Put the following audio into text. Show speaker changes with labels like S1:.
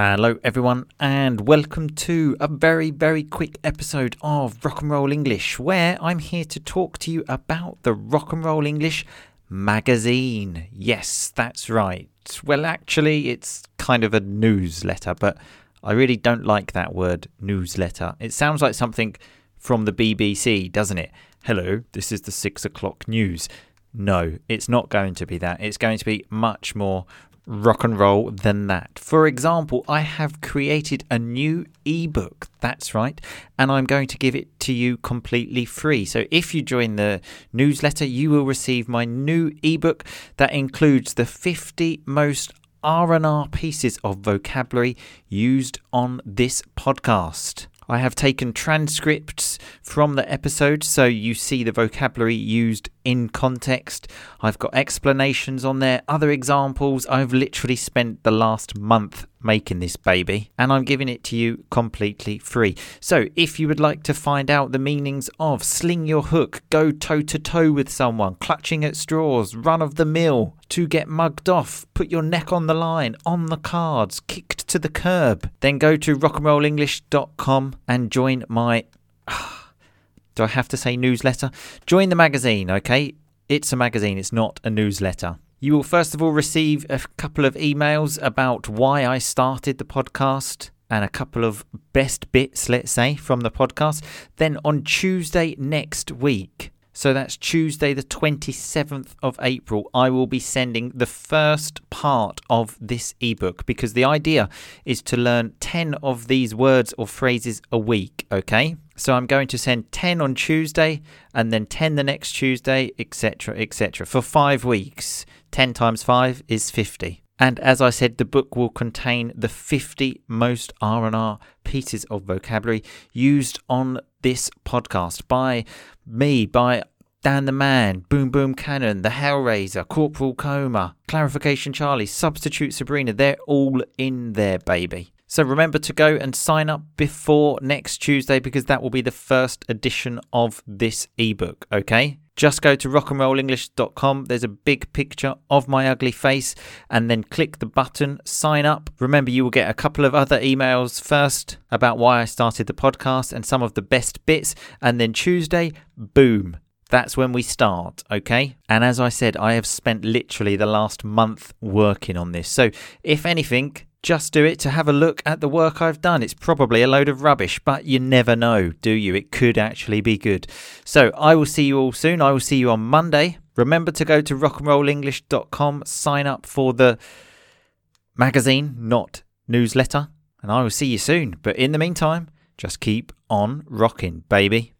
S1: Hello, everyone, and welcome to a very, very quick episode of Rock and Roll English, where I'm here to talk to you about the Rock and Roll English magazine. Yes, that's right. Well, actually, it's kind of a newsletter, but I really don't like that word, newsletter. It sounds like something from the BBC, doesn't it? Hello, this is the six o'clock news. No, it's not going to be that. It's going to be much more rock and roll than that. For example, I have created a new ebook. That's right. And I'm going to give it to you completely free. So if you join the newsletter, you will receive my new ebook that includes the 50 most R&R pieces of vocabulary used on this podcast. I have taken transcripts from the episode so you see the vocabulary used in context. I've got explanations on there, other examples. I've literally spent the last month making this baby and I'm giving it to you completely free. So, if you would like to find out the meanings of sling your hook, go toe to toe with someone, clutching at straws, run of the mill, to get mugged off, put your neck on the line, on the cards, kicked to the curb, then go to rockandrollenglish.com and join my. Ah, Do I have to say newsletter? Join the magazine, okay? It's a magazine, it's not a newsletter. You will first of all receive a couple of emails about why I started the podcast and a couple of best bits, let's say, from the podcast. Then on Tuesday next week, so that's Tuesday, the 27th of April. I will be sending the first part of this ebook because the idea is to learn 10 of these words or phrases a week, okay? So I'm going to send 10 on Tuesday and then 10 the next Tuesday, etc., etc. for five weeks. 10 times 5 is 50. And as I said, the book will contain the 50 most R&R pieces of vocabulary used on this podcast by me, by Dan the Man, Boom Boom Cannon, The Hellraiser, Corporal Coma, Clarification Charlie, Substitute Sabrina. They're all in there, baby. So remember to go and sign up before next Tuesday because that will be the first edition of this ebook, okay? Just go to rockandrollenglish.com. There's a big picture of my ugly face, and then click the button sign up. Remember, you will get a couple of other emails first about why I started the podcast and some of the best bits, and then Tuesday, boom. That's when we start, okay? And as I said, I have spent literally the last month working on this. So, if anything, just do it to have a look at the work I've done. It's probably a load of rubbish, but you never know, do you? It could actually be good. So I will see you all soon. I will see you on Monday. Remember to go to rockandrollenglish.com, sign up for the magazine, not newsletter, and I will see you soon. But in the meantime, just keep on rocking, baby.